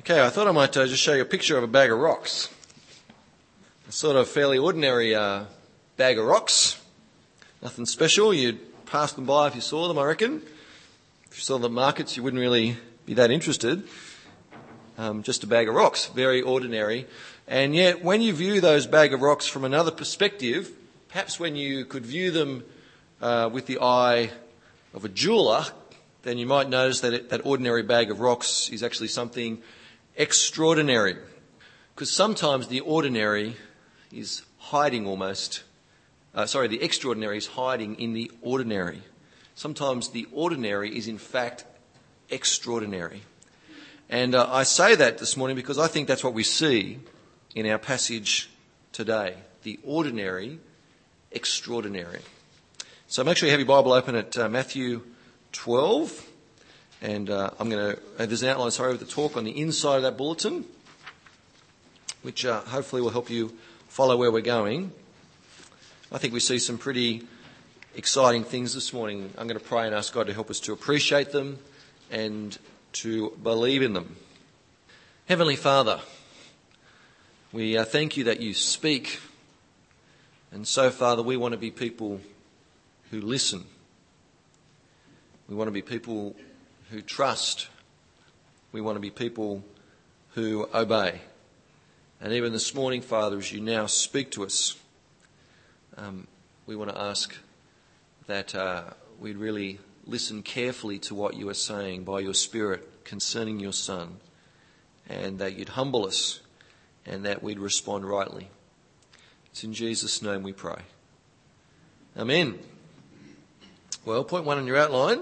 Okay, I thought I might uh, just show you a picture of a bag of rocks. A sort of fairly ordinary uh, bag of rocks. Nothing special. You'd pass them by if you saw them, I reckon. If you saw the markets, you wouldn't really be that interested. Um, just a bag of rocks. Very ordinary. And yet, when you view those bag of rocks from another perspective, perhaps when you could view them uh, with the eye of a jeweler, then you might notice that it, that ordinary bag of rocks is actually something extraordinary. Because sometimes the ordinary is hiding almost, uh, sorry, the extraordinary is hiding in the ordinary. Sometimes the ordinary is in fact extraordinary. And uh, I say that this morning because I think that's what we see in our passage today. The ordinary, extraordinary. So make sure you have your Bible open at uh, Matthew 12. And uh, I'm going to, uh, there's an outline, sorry, of the talk on the inside of that bulletin, which uh, hopefully will help you follow where we're going. I think we see some pretty exciting things this morning. I'm going to pray and ask God to help us to appreciate them and to believe in them. Heavenly Father, we uh, thank you that you speak. And so, Father, we want to be people who listen. We want to be people who trust. We want to be people who obey. And even this morning, Father, as you now speak to us, um, we want to ask that uh, we'd really listen carefully to what you are saying by your Spirit concerning your Son, and that you'd humble us and that we'd respond rightly. It's in Jesus' name we pray. Amen. Well, point one on your outline,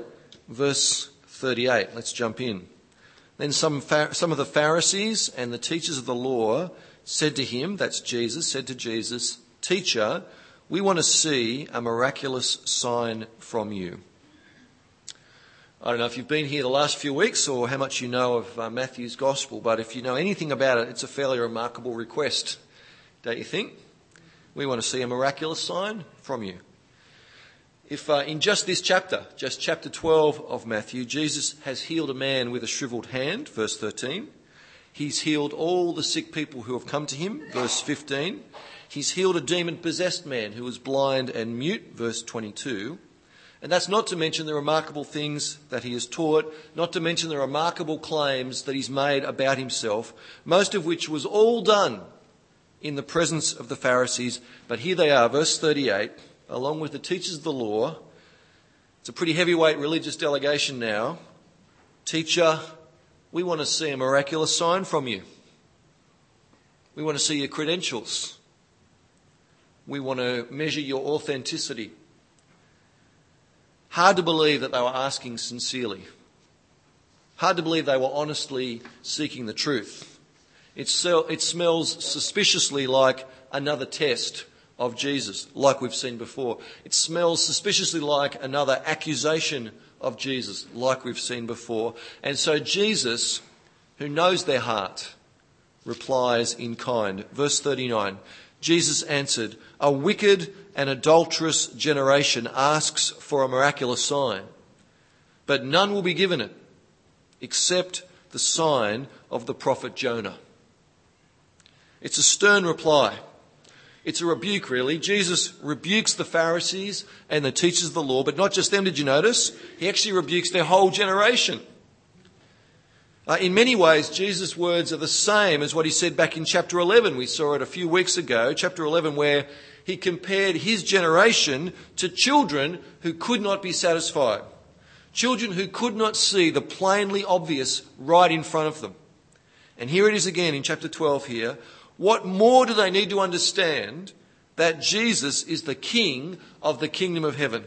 verse 38. Let's jump in. Then some, some of the Pharisees and the teachers of the law said to him, that's Jesus, said to Jesus, Teacher, we want to see a miraculous sign from you. I don't know if you've been here the last few weeks or how much you know of uh, Matthew's gospel, but if you know anything about it, it's a fairly remarkable request, don't you think? We want to see a miraculous sign from you. If uh, in just this chapter, just chapter 12 of Matthew, Jesus has healed a man with a shriveled hand, verse 13. He's healed all the sick people who have come to him, verse 15. He's healed a demon possessed man who was blind and mute, verse 22. And that's not to mention the remarkable things that he has taught, not to mention the remarkable claims that he's made about himself, most of which was all done in the presence of the Pharisees. But here they are, verse 38 along with the teachers of the law. It's a pretty heavyweight religious delegation now. Teacher, we want to see a miraculous sign from you. We want to see your credentials. We want to measure your authenticity. Hard to believe that they were asking sincerely. Hard to believe they were honestly seeking the truth. It, smells suspiciously like another test of Jesus, like we've seen before. It smells suspiciously like another accusation of Jesus, like we've seen before. And so Jesus, who knows their heart, replies in kind. Verse 39 Jesus answered, A wicked and adulterous generation asks for a miraculous sign, but none will be given it except the sign of the prophet Jonah. It's a stern reply. It's a rebuke, really. Jesus rebukes the Pharisees and the teachers of the law, but not just them, did you notice? He actually rebukes their whole generation. Uh, in many ways, Jesus' words are the same as what he said back in chapter 11. We saw it a few weeks ago, chapter 11, where he compared his generation to children who could not be satisfied. Children who could not see the plainly obvious right in front of them. And here it is again in chapter 12 here. What more do they need to understand that Jesus is the King of the kingdom of heaven?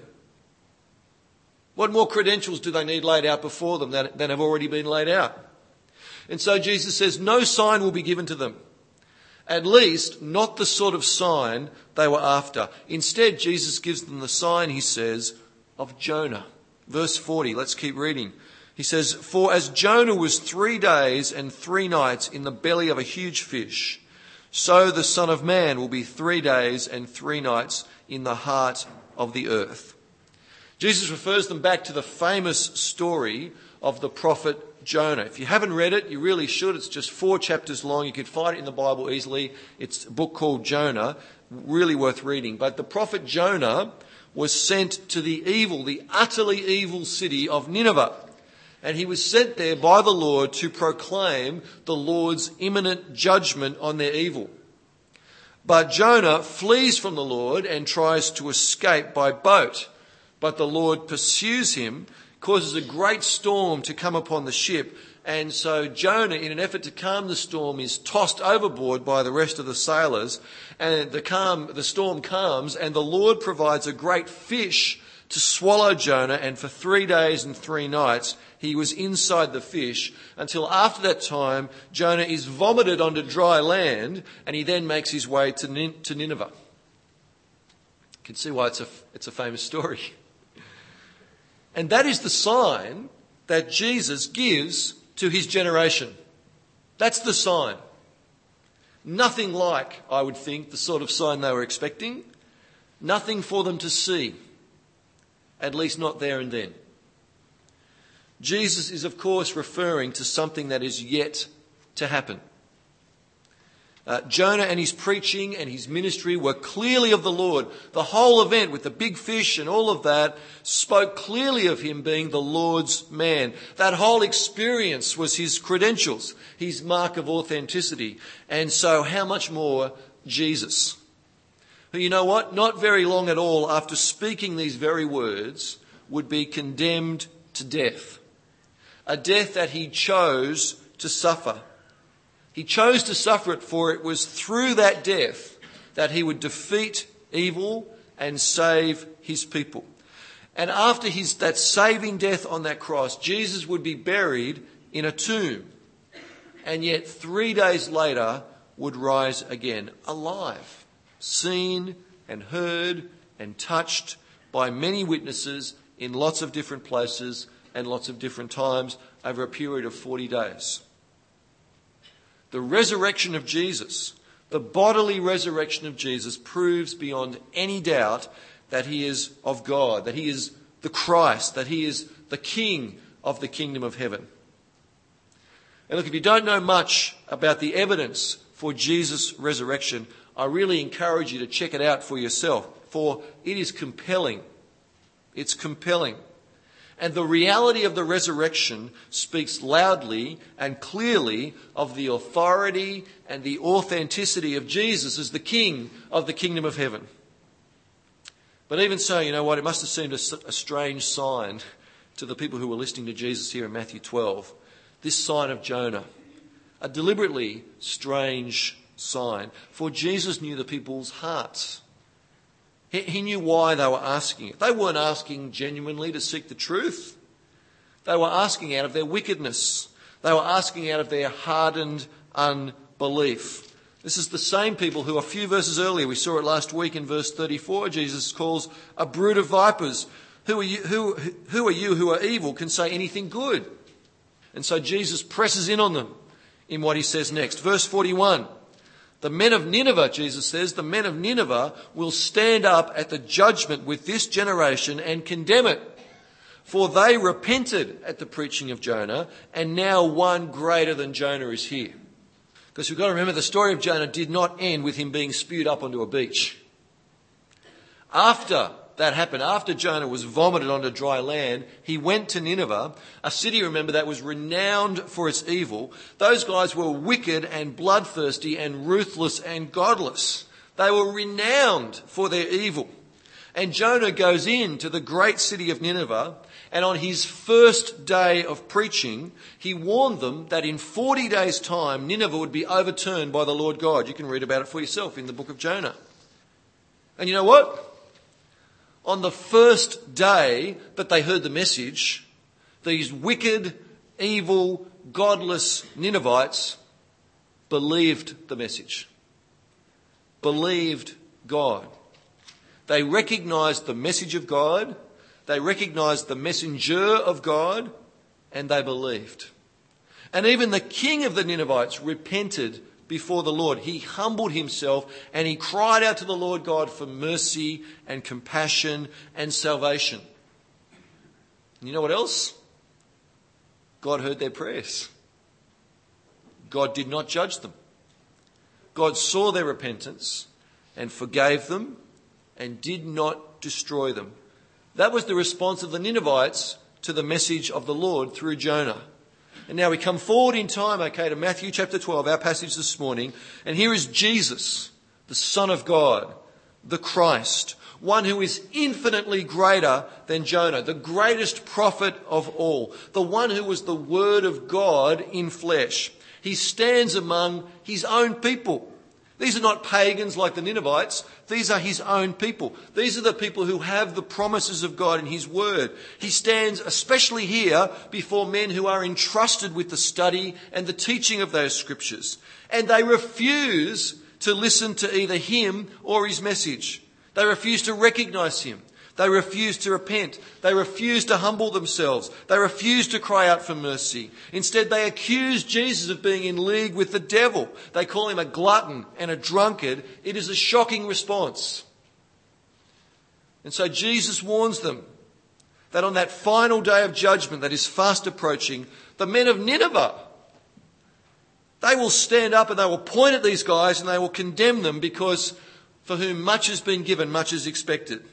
What more credentials do they need laid out before them than, than have already been laid out? And so Jesus says, no sign will be given to them. At least not the sort of sign they were after. Instead, Jesus gives them the sign, he says, of Jonah. Verse 40, let's keep reading. He says, For as Jonah was three days and three nights in the belly of a huge fish, so the Son of Man will be three days and three nights in the heart of the earth. Jesus refers them back to the famous story of the prophet Jonah. If you haven't read it, you really should. It's just four chapters long. You could find it in the Bible easily. It's a book called Jonah. Really worth reading. But the prophet Jonah was sent to the evil, the utterly evil city of Nineveh. And he was sent there by the Lord to proclaim the Lord's imminent judgment on their evil. But Jonah flees from the Lord and tries to escape by boat. But the Lord pursues him causes a great storm to come upon the ship. And so Jonah, in an effort to calm the storm, is tossed overboard by the rest of the sailors. And the calm, the storm calms and the Lord provides a great fish to swallow Jonah. And for three days and three nights, he was inside the fish until after that time, Jonah is vomited onto dry land and he then makes his way to, to Nineveh. You can see why it's a, it's a famous story. And that is the sign that Jesus gives to his generation. That's the sign. Nothing like, I would think, the sort of sign they were expecting. Nothing for them to see. At least not there and then. Jesus is, of course, referring to something that is yet to happen. Uh, Jonah and his preaching and his ministry were clearly of the Lord. The whole event with the big fish and all of that spoke clearly of him being the Lord's man. That whole experience was his credentials, his mark of authenticity. And so how much more Jesus? Who, you know what? Not very long at all after speaking these very words would be condemned to death. A death that he chose to suffer. He chose to suffer it, for it was through that death that he would defeat evil and save his people. And after his, that saving death on that cross, Jesus would be buried in a tomb. And yet, three days later, would rise again, alive, seen and heard and touched by many witnesses in lots of different places and lots of different times over a period of 40 days the resurrection of Jesus, the bodily resurrection of Jesus, proves beyond any doubt that he is of God, that he is the Christ, that he is the King of the kingdom of heaven. And look, if you don't know much about the evidence for Jesus' resurrection, I really encourage you to check it out for yourself, for it is compelling. It's compelling. And the reality of the resurrection speaks loudly and clearly of the authority and the authenticity of Jesus as the King of the kingdom of heaven. But even so, you know what? It must have seemed a, a strange sign to the people who were listening to Jesus here in Matthew 12. This sign of Jonah. A deliberately strange sign. For Jesus knew the people's hearts. He, he knew why they were asking it. They weren't asking genuinely to seek the truth. They were asking out of their wickedness. They were asking out of their hardened unbelief. This is the same people who a few verses earlier, we saw it last week in verse 34, Jesus calls a brood of vipers. Who are you who, who, are you who are evil can say anything good? And so Jesus presses in on them in what he says next. Verse 41. The men of Nineveh, Jesus says, the men of Nineveh will stand up at the judgment with this generation and condemn it. For they repented at the preaching of Jonah, and now one greater than Jonah is here. Because we've got to remember the story of Jonah did not end with him being spewed up onto a beach. After that happened after Jonah was vomited onto dry land. He went to Nineveh, a city, remember, that was renowned for its evil. Those guys were wicked and bloodthirsty and ruthless and godless. They were renowned for their evil. And Jonah goes in to the great city of Nineveh, and on his first day of preaching, he warned them that in 40 days' time, Nineveh would be overturned by the Lord God. You can read about it for yourself in the book of Jonah. And you know what? On the first day that they heard the message, these wicked, evil, godless Ninevites believed the message, believed God. They recognized the message of God, they recognized the messenger of God, and they believed. And even the king of the Ninevites repented before the Lord. He humbled himself and he cried out to the Lord God for mercy and compassion and salvation. And you know what else? God heard their prayers. God did not judge them. God saw their repentance and forgave them and did not destroy them. That was the response of the Ninevites to the message of the Lord through Jonah. And now we come forward in time, okay, to Matthew chapter 12, our passage this morning. And here is Jesus, the Son of God, the Christ, one who is infinitely greater than Jonah, the greatest prophet of all, the one who was the Word of God in flesh. He stands among his own people. These are not pagans like the Ninevites. These are his own people. These are the people who have the promises of God in his word. He stands, especially here, before men who are entrusted with the study and the teaching of those scriptures. And they refuse to listen to either him or his message. They refuse to recognize him. They refuse to repent. They refuse to humble themselves. They refuse to cry out for mercy. Instead, they accuse Jesus of being in league with the devil. They call him a glutton and a drunkard. It is a shocking response. And so Jesus warns them that on that final day of judgment that is fast approaching, the men of Nineveh, they will stand up and they will point at these guys and they will condemn them because for whom much has been given, much is expected.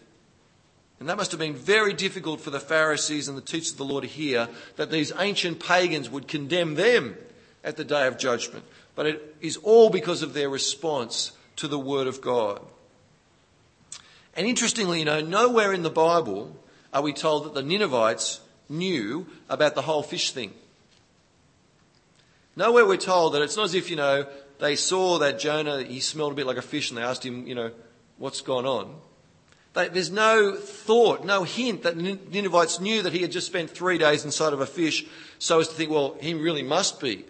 And that must have been very difficult for the Pharisees and the teachers of the law to hear that these ancient pagans would condemn them at the day of judgment. But it is all because of their response to the Word of God. And interestingly, you know, nowhere in the Bible are we told that the Ninevites knew about the whole fish thing. Nowhere we're told that it's not as if, you know, they saw that Jonah, he smelled a bit like a fish and they asked him, you know, what's gone on. There's no thought, no hint that Ninevites knew that he had just spent three days inside of a fish so as to think, well, he really must be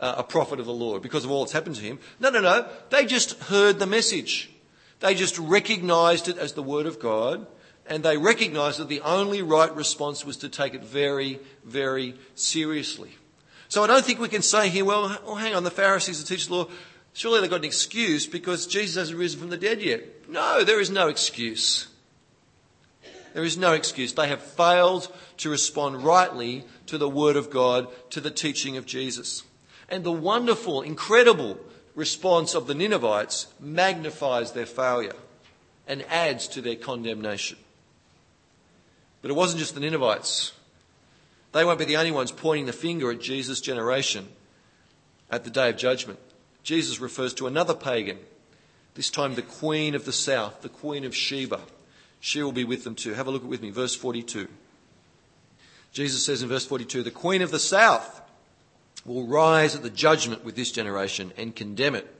uh, a prophet of the Lord because of all that's happened to him. No, no, no. They just heard the message. They just recognized it as the word of God and they recognized that the only right response was to take it very, very seriously. So I don't think we can say here, well, oh, hang on, the Pharisees, the teachers of the law, surely they've got an excuse because Jesus hasn't risen from the dead yet. No, there is no excuse. There is no excuse. They have failed to respond rightly to the Word of God, to the teaching of Jesus. And the wonderful, incredible response of the Ninevites magnifies their failure and adds to their condemnation. But it wasn't just the Ninevites. They won't be the only ones pointing the finger at Jesus' generation at the day of judgment. Jesus refers to another pagan this time, the queen of the south, the queen of Sheba. She will be with them too. Have a look with me, verse 42. Jesus says in verse 42 The queen of the south will rise at the judgment with this generation and condemn it.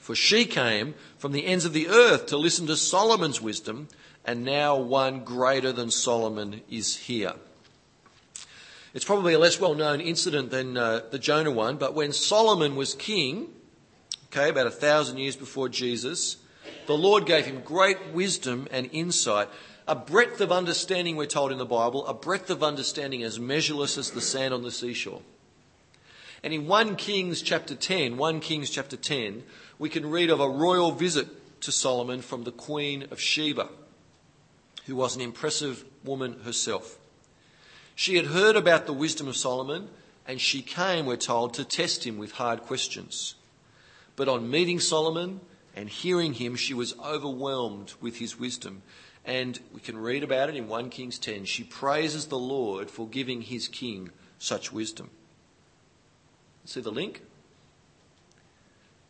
For she came from the ends of the earth to listen to Solomon's wisdom, and now one greater than Solomon is here. It's probably a less well known incident than uh, the Jonah one, but when Solomon was king, okay, about a thousand years before Jesus, the Lord gave him great wisdom and insight, a breadth of understanding, we're told in the Bible, a breadth of understanding as measureless as the sand on the seashore. And in 1 Kings chapter 10, 1 Kings chapter 10, we can read of a royal visit to Solomon from the Queen of Sheba, who was an impressive woman herself. She had heard about the wisdom of Solomon, and she came, we're told, to test him with hard questions. But on meeting Solomon and hearing him, she was overwhelmed with his wisdom. And we can read about it in 1 Kings 10. She praises the Lord for giving his king such wisdom. See the link?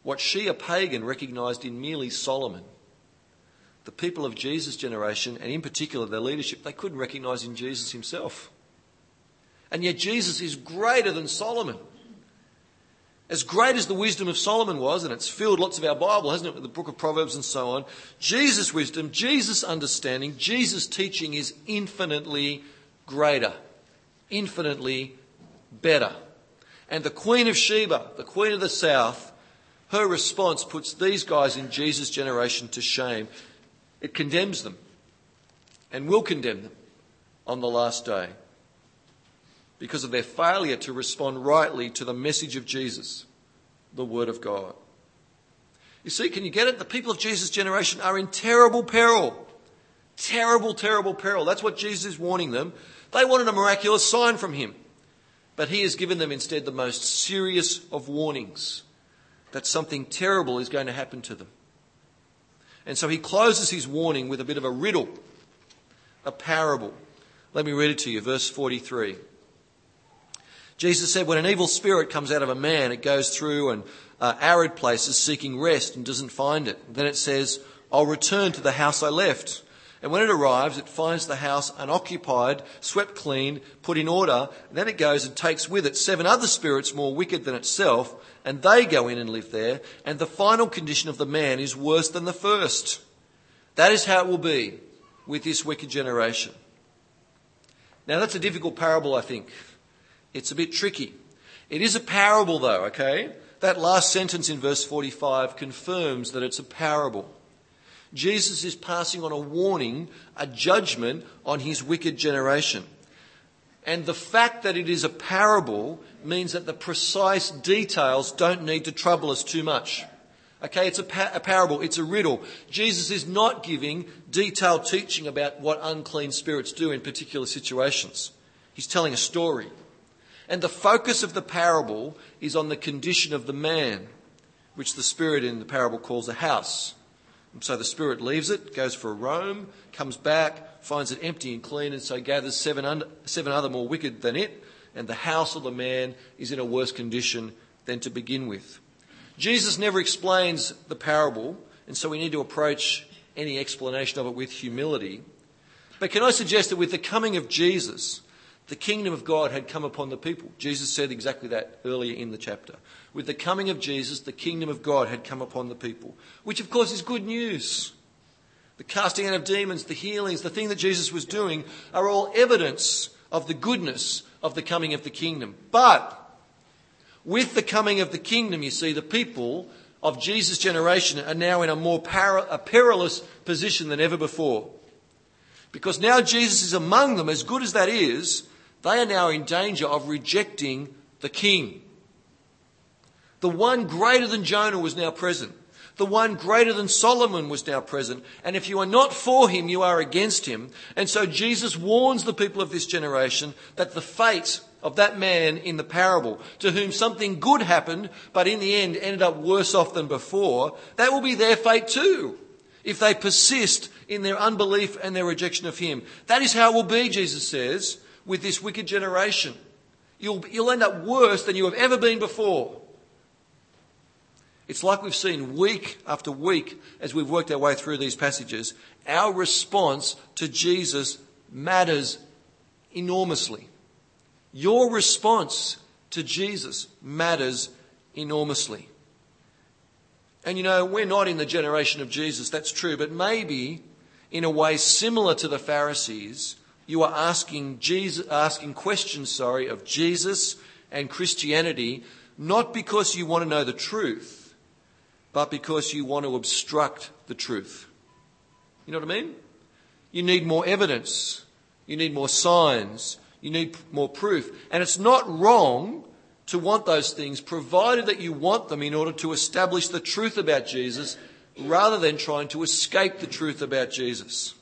What she, a pagan, recognized in merely Solomon, the people of Jesus' generation, and in particular their leadership, they couldn't recognize in Jesus himself. And yet Jesus is greater than Solomon. As great as the wisdom of Solomon was, and it's filled lots of our Bible, hasn't it, with the book of Proverbs and so on, Jesus' wisdom, Jesus' understanding, Jesus' teaching is infinitely greater, infinitely better. And the Queen of Sheba, the Queen of the South, her response puts these guys in Jesus' generation to shame. It condemns them and will condemn them on the last day because of their failure to respond rightly to the message of Jesus, the Word of God. You see, can you get it? The people of Jesus' generation are in terrible peril. Terrible, terrible peril. That's what Jesus is warning them. They wanted a miraculous sign from him. But he has given them instead the most serious of warnings that something terrible is going to happen to them. And so he closes his warning with a bit of a riddle, a parable. Let me read it to you, verse 43. Jesus said, When an evil spirit comes out of a man, it goes through and uh, arid places seeking rest and doesn't find it. Then it says, I'll return to the house I left. And when it arrives, it finds the house unoccupied, swept clean, put in order. And then it goes and takes with it seven other spirits more wicked than itself, and they go in and live there. And the final condition of the man is worse than the first. That is how it will be with this wicked generation. Now, that's a difficult parable, I think. It's a bit tricky. It is a parable, though, okay? That last sentence in verse 45 confirms that it's a parable. Jesus is passing on a warning, a judgment on his wicked generation. And the fact that it is a parable means that the precise details don't need to trouble us too much. Okay, it's a, a, parable, it's a riddle. Jesus is not giving detailed teaching about what unclean spirits do in particular situations. He's telling a story. And the focus of the parable is on the condition of the man, which the spirit in the parable calls a house. So the spirit leaves it, goes for a roam, comes back, finds it empty and clean, and so gathers seven, under, seven other more wicked than it, and the house of the man is in a worse condition than to begin with. Jesus never explains the parable, and so we need to approach any explanation of it with humility. But can I suggest that with the coming of Jesus, the kingdom of God had come upon the people. Jesus said exactly that earlier in the chapter. With the coming of Jesus, the kingdom of God had come upon the people, which of course is good news. The casting out of demons, the healings, the thing that Jesus was doing are all evidence of the goodness of the coming of the kingdom. But with the coming of the kingdom, you see, the people of Jesus' generation are now in a more a perilous position than ever before. Because now Jesus is among them, as good as that is, they are now in danger of rejecting the king. The one greater than Jonah was now present. The one greater than Solomon was now present. And if you are not for him, you are against him. And so Jesus warns the people of this generation that the fate of that man in the parable, to whom something good happened, but in the end ended up worse off than before, that will be their fate too. If they persist in their unbelief and their rejection of him. That is how it will be, Jesus says, with this wicked generation. You'll, you'll end up worse than you have ever been before. It's like we've seen week after week as we've worked our way through these passages. Our response to Jesus matters enormously. Your response to Jesus matters enormously. And you know, we're not in the generation of Jesus, that's true, but maybe in a way similar to the Pharisees, you are asking, Jesus, asking questions sorry, of Jesus and Christianity, not because you want to know the truth, but because you want to obstruct the truth. You know what I mean? You need more evidence. You need more signs. You need more proof. And it's not wrong to want those things, provided that you want them in order to establish the truth about Jesus rather than trying to escape the truth about Jesus.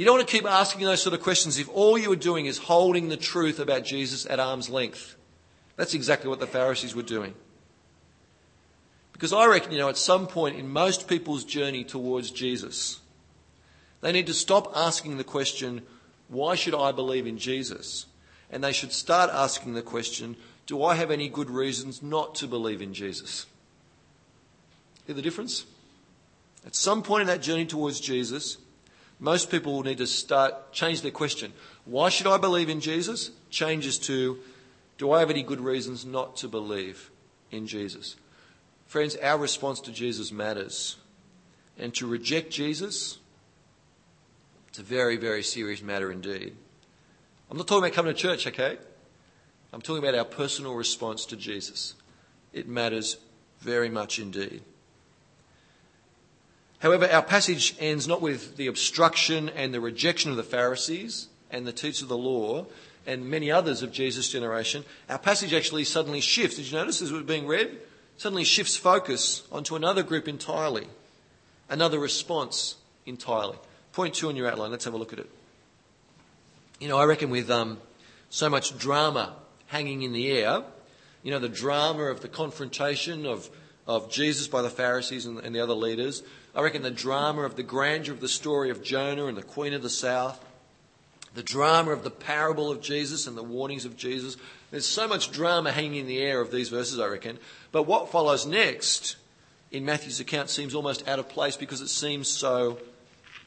You don't want to keep asking those sort of questions if all you are doing is holding the truth about Jesus at arm's length. That's exactly what the Pharisees were doing. Because I reckon, you know, at some point in most people's journey towards Jesus, they need to stop asking the question, why should I believe in Jesus? And they should start asking the question, do I have any good reasons not to believe in Jesus? Hear the difference? At some point in that journey towards Jesus, most people will need to start change their question. Why should I believe in Jesus? Changes to do I have any good reasons not to believe in Jesus? Friends, our response to Jesus matters. And to reject Jesus, it's a very, very serious matter indeed. I'm not talking about coming to church, okay? I'm talking about our personal response to Jesus. It matters very much indeed. However, our passage ends not with the obstruction and the rejection of the Pharisees and the teachers of the law and many others of Jesus' generation. Our passage actually suddenly shifts. Did you notice as it was being read? Suddenly shifts focus onto another group entirely, another response entirely. Point two on your outline. Let's have a look at it. You know, I reckon with um, so much drama hanging in the air. You know, the drama of the confrontation of, of Jesus by the Pharisees and, and the other leaders. I reckon the drama of the grandeur of the story of Jonah and the Queen of the South. The drama of the parable of Jesus and the warnings of Jesus. There's so much drama hanging in the air of these verses, I reckon. But what follows next in Matthew's account seems almost out of place because it seems so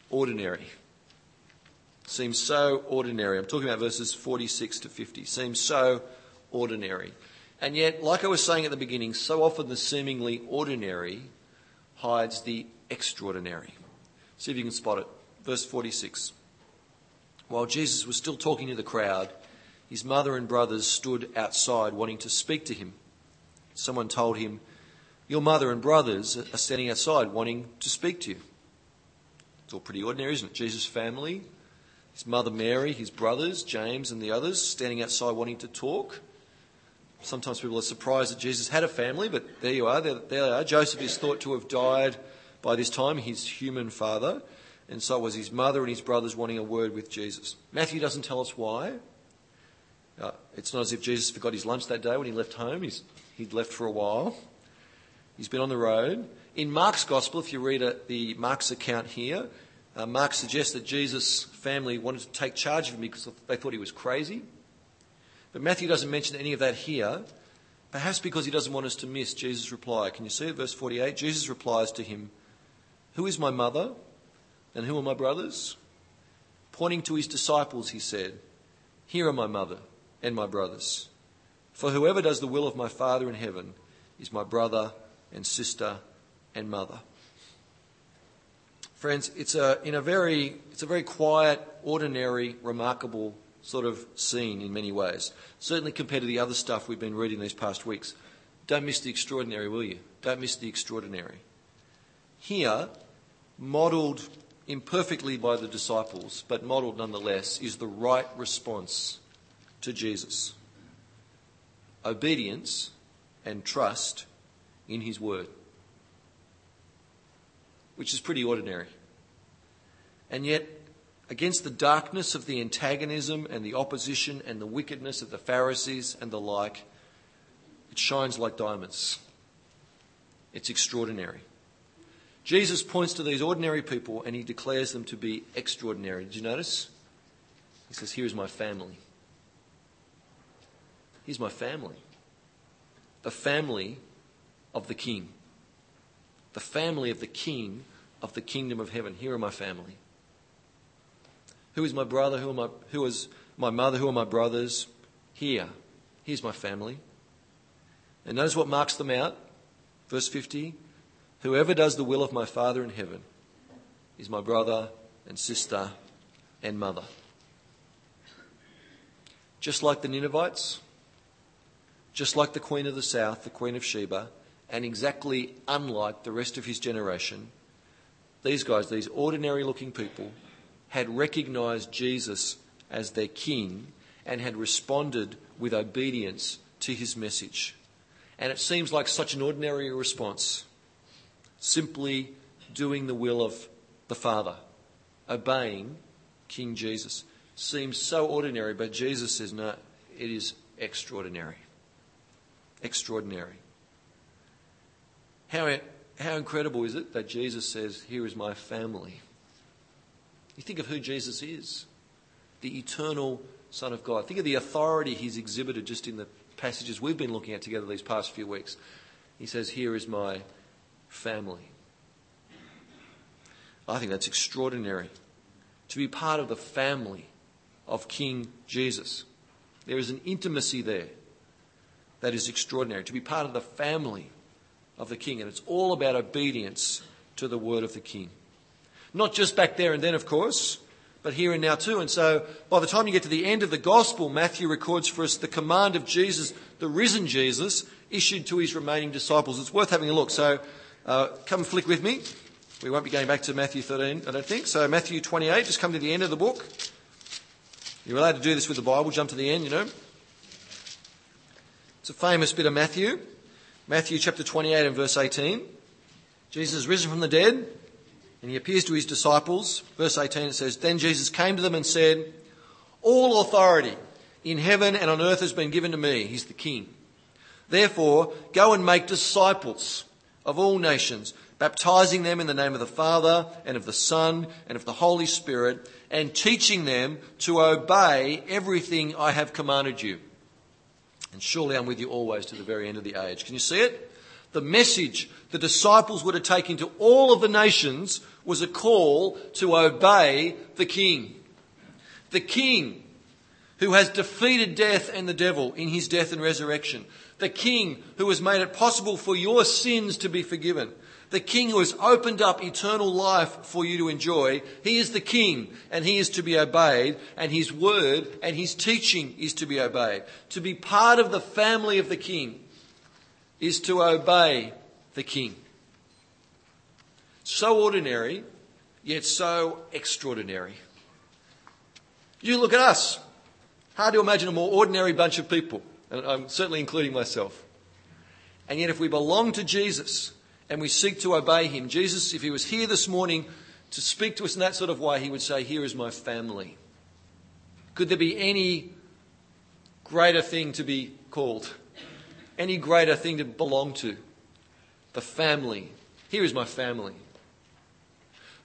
ordinary. Seems so ordinary. I'm talking about verses 46 to 50. Seems so ordinary. And yet, like I was saying at the beginning, so often the seemingly ordinary hides the extraordinary. See if you can spot it. Verse 46. While Jesus was still talking to the crowd, his mother and brothers stood outside wanting to speak to him. Someone told him, Your mother and brothers are standing outside wanting to speak to you. It's all pretty ordinary, isn't it? Jesus' family, his mother Mary, his brothers, James, and the others standing outside wanting to talk. Sometimes people are surprised that Jesus had a family, but there you are. There, there they are. Joseph is thought to have died by this time, his human father, and so was his mother and his brothers wanting a word with Jesus. Matthew doesn't tell us why. Uh, it's not as if Jesus forgot his lunch that day when he left home. He's, he'd left for a while. He's been on the road. In Mark's Gospel, if you read a, the Mark's account here, uh, Mark suggests that Jesus' family wanted to take charge of him because they thought he was crazy. But Matthew doesn't mention any of that here, perhaps because he doesn't want us to miss Jesus' reply. Can you see it? Verse 48 Jesus replies to him, Who is my mother and who are my brothers? Pointing to his disciples, he said, Here are my mother and my brothers. For whoever does the will of my Father in heaven is my brother and sister and mother. Friends, it's a, in a very, it's a very quiet, ordinary, remarkable sort of scene in many ways. Certainly compared to the other stuff we've been reading these past weeks. Don't miss the extraordinary, will you? Don't miss the extraordinary. Here, modelled imperfectly by the disciples, but modelled nonetheless, is the right response to Jesus obedience and trust in his word which is pretty ordinary. And yet, against the darkness of the antagonism and the opposition and the wickedness of the Pharisees and the like, it shines like diamonds. It's extraordinary. Jesus points to these ordinary people and he declares them to be extraordinary. Did you notice? He says, Here is my family. Here's my family. The family of the king the family of the king of the kingdom of heaven. Here are my family. Who is my brother? Who, are my, who is my mother? Who are my brothers? Here. Here's my family. And notice what marks them out. Verse 50 Whoever does the will of my Father in heaven is my brother and sister and mother. Just like the Ninevites, just like the Queen of the South, the Queen of Sheba, and exactly unlike the rest of his generation, these guys, these ordinary looking people, had recognized Jesus as their king and had responded with obedience to his message. And it seems like such an ordinary response. Simply doing the will of the Father, obeying King Jesus. Seems so ordinary, but Jesus says, no, it is extraordinary. Extraordinary. How, how incredible is it that Jesus says, Here is my family? You think of who Jesus is the eternal Son of God. Think of the authority he's exhibited just in the passages we've been looking at together these past few weeks. He says, Here is my family. I think that's extraordinary. To be part of the family of King Jesus. There is an intimacy there that is extraordinary. To be part of the family of the king. And it's all about obedience to the word of the king. Not just back there and then, of course, but here and now too. And so by the time you get to the end of the gospel, Matthew records for us the command of Jesus, the risen Jesus, issued to his remaining disciples. It's worth having a look. So uh, come flick with me. We won't be going back to Matthew 13, I don't think. So Matthew 28, just come to the end of the book. You're allowed to do this with the Bible, jump to the end, you know. It's a famous bit of Matthew. Matthew chapter 28 and verse 18. Jesus is risen from the dead and he appears to his disciples. Verse 18 it says, Then Jesus came to them and said, All authority in heaven and on earth has been given to me. He's the King. Therefore, go and make disciples of all nations, baptizing them in the name of the Father and of the Son and of the Holy Spirit, and teaching them to obey everything I have commanded you. And surely I'm with you always to the very end of the age. Can you see it? The message the disciples were to take into all of the nations was a call to obey the King. The King who has defeated death and the devil in his death and resurrection. The King who has made it possible for your sins to be forgiven. The King who has opened up eternal life for you to enjoy. He is the King and he is to be obeyed and his word and his teaching is to be obeyed. To be part of the family of the King is to obey the King. So ordinary, yet so extraordinary. You look at us. Hard to imagine a more ordinary bunch of people, and I'm certainly including myself. And yet, if we belong to Jesus and we seek to obey him, Jesus, if he was here this morning to speak to us in that sort of way, he would say, Here is my family. Could there be any greater thing to be called? Any greater thing to belong to? The family. Here is my family.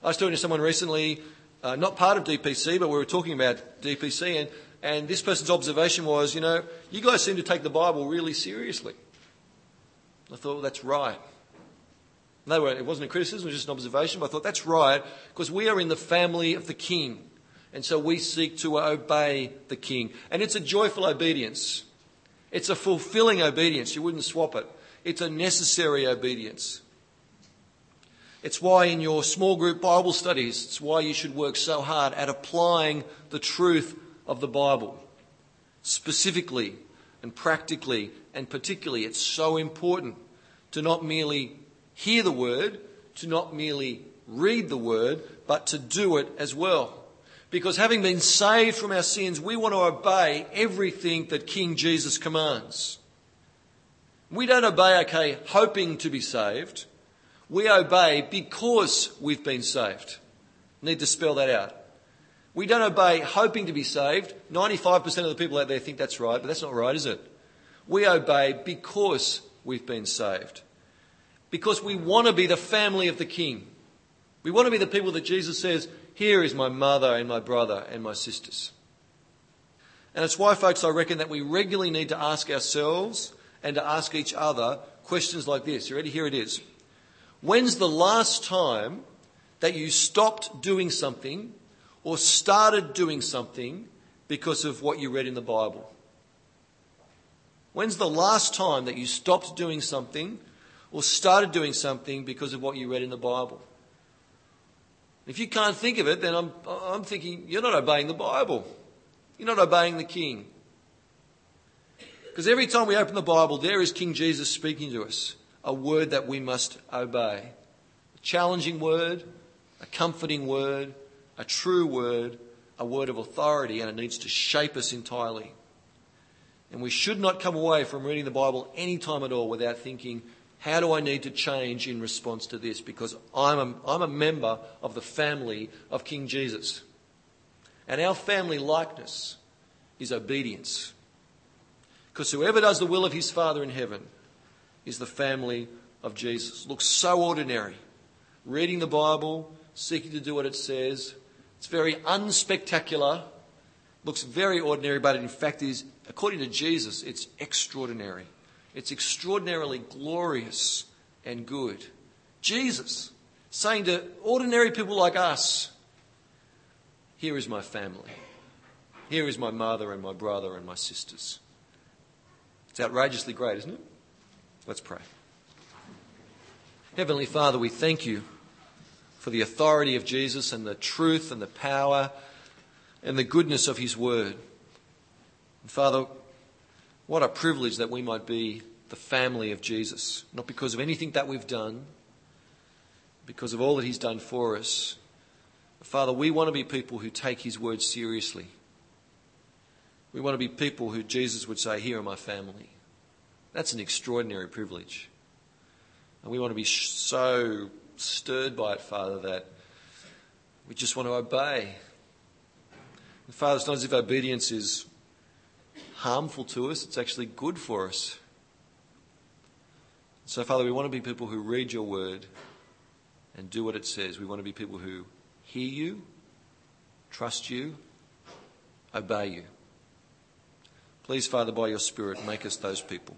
I was talking to someone recently, uh, not part of DPC, but we were talking about DPC, and, and this person's observation was, you know, you guys seem to take the Bible really seriously. I thought, well, that's right. No, it wasn't a criticism, it was just an observation, but I thought that's right, because we are in the family of the King. And so we seek to obey the King. And it's a joyful obedience. It's a fulfilling obedience. You wouldn't swap it. It's a necessary obedience. It's why in your small group Bible studies, it's why you should work so hard at applying the truth of the Bible. Specifically and practically and particularly, it's so important to not merely hear the word, to not merely read the word, but to do it as well. Because having been saved from our sins, we want to obey everything that King Jesus commands. We don't obey, okay, hoping to be saved. We obey because we've been saved. Need to spell that out. We don't obey hoping to be saved. 95% of the people out there think that's right, but that's not right, is it? We obey because we've been saved. Because we want to be the family of the King. We want to be the people that Jesus says, here is my mother and my brother and my sisters. And it's why, folks, I reckon that we regularly need to ask ourselves and to ask each other questions like this. You ready? Here it is. When's the last time that you stopped doing something or started doing something because of what you read in the Bible? When's the last time that you stopped doing something or started doing something because of what you read in the Bible? If you can't think of it, then I'm, I'm thinking you're not obeying the Bible. You're not obeying the King. Because every time we open the Bible, there is King Jesus speaking to us, a word that we must obey. A challenging word, a comforting word, a true word, a word of authority, and it needs to shape us entirely. And we should not come away from reading the Bible any time at all without thinking, how do I need to change in response to this? Because I'm a, I'm a member of the family of King Jesus. And our family likeness is obedience. Because whoever does the will of his Father in heaven is the family of Jesus. Looks so ordinary. Reading the Bible, seeking to do what it says. It's very unspectacular. Looks very ordinary, but in fact is, according to Jesus, it's extraordinary. It's extraordinarily glorious and good. Jesus saying to ordinary people like us, Here is my family. Here is my mother and my brother and my sisters. It's outrageously great, isn't it? Let's pray. Heavenly Father, we thank you for the authority of Jesus and the truth and the power and the goodness of his word. And Father, what a privilege that we might be the family of Jesus, not because of anything that we've done, because of all that he's done for us. Father, we want to be people who take his word seriously. We want to be people who Jesus would say, Here are my family. That's an extraordinary privilege. And we want to be so stirred by it, Father, that we just want to obey. And Father, it's not as if obedience is harmful to us, it's actually good for us. So, Father, we want to be people who read your word and do what it says. We want to be people who hear you, trust you, obey you. Please, Father, by your Spirit, make us those people.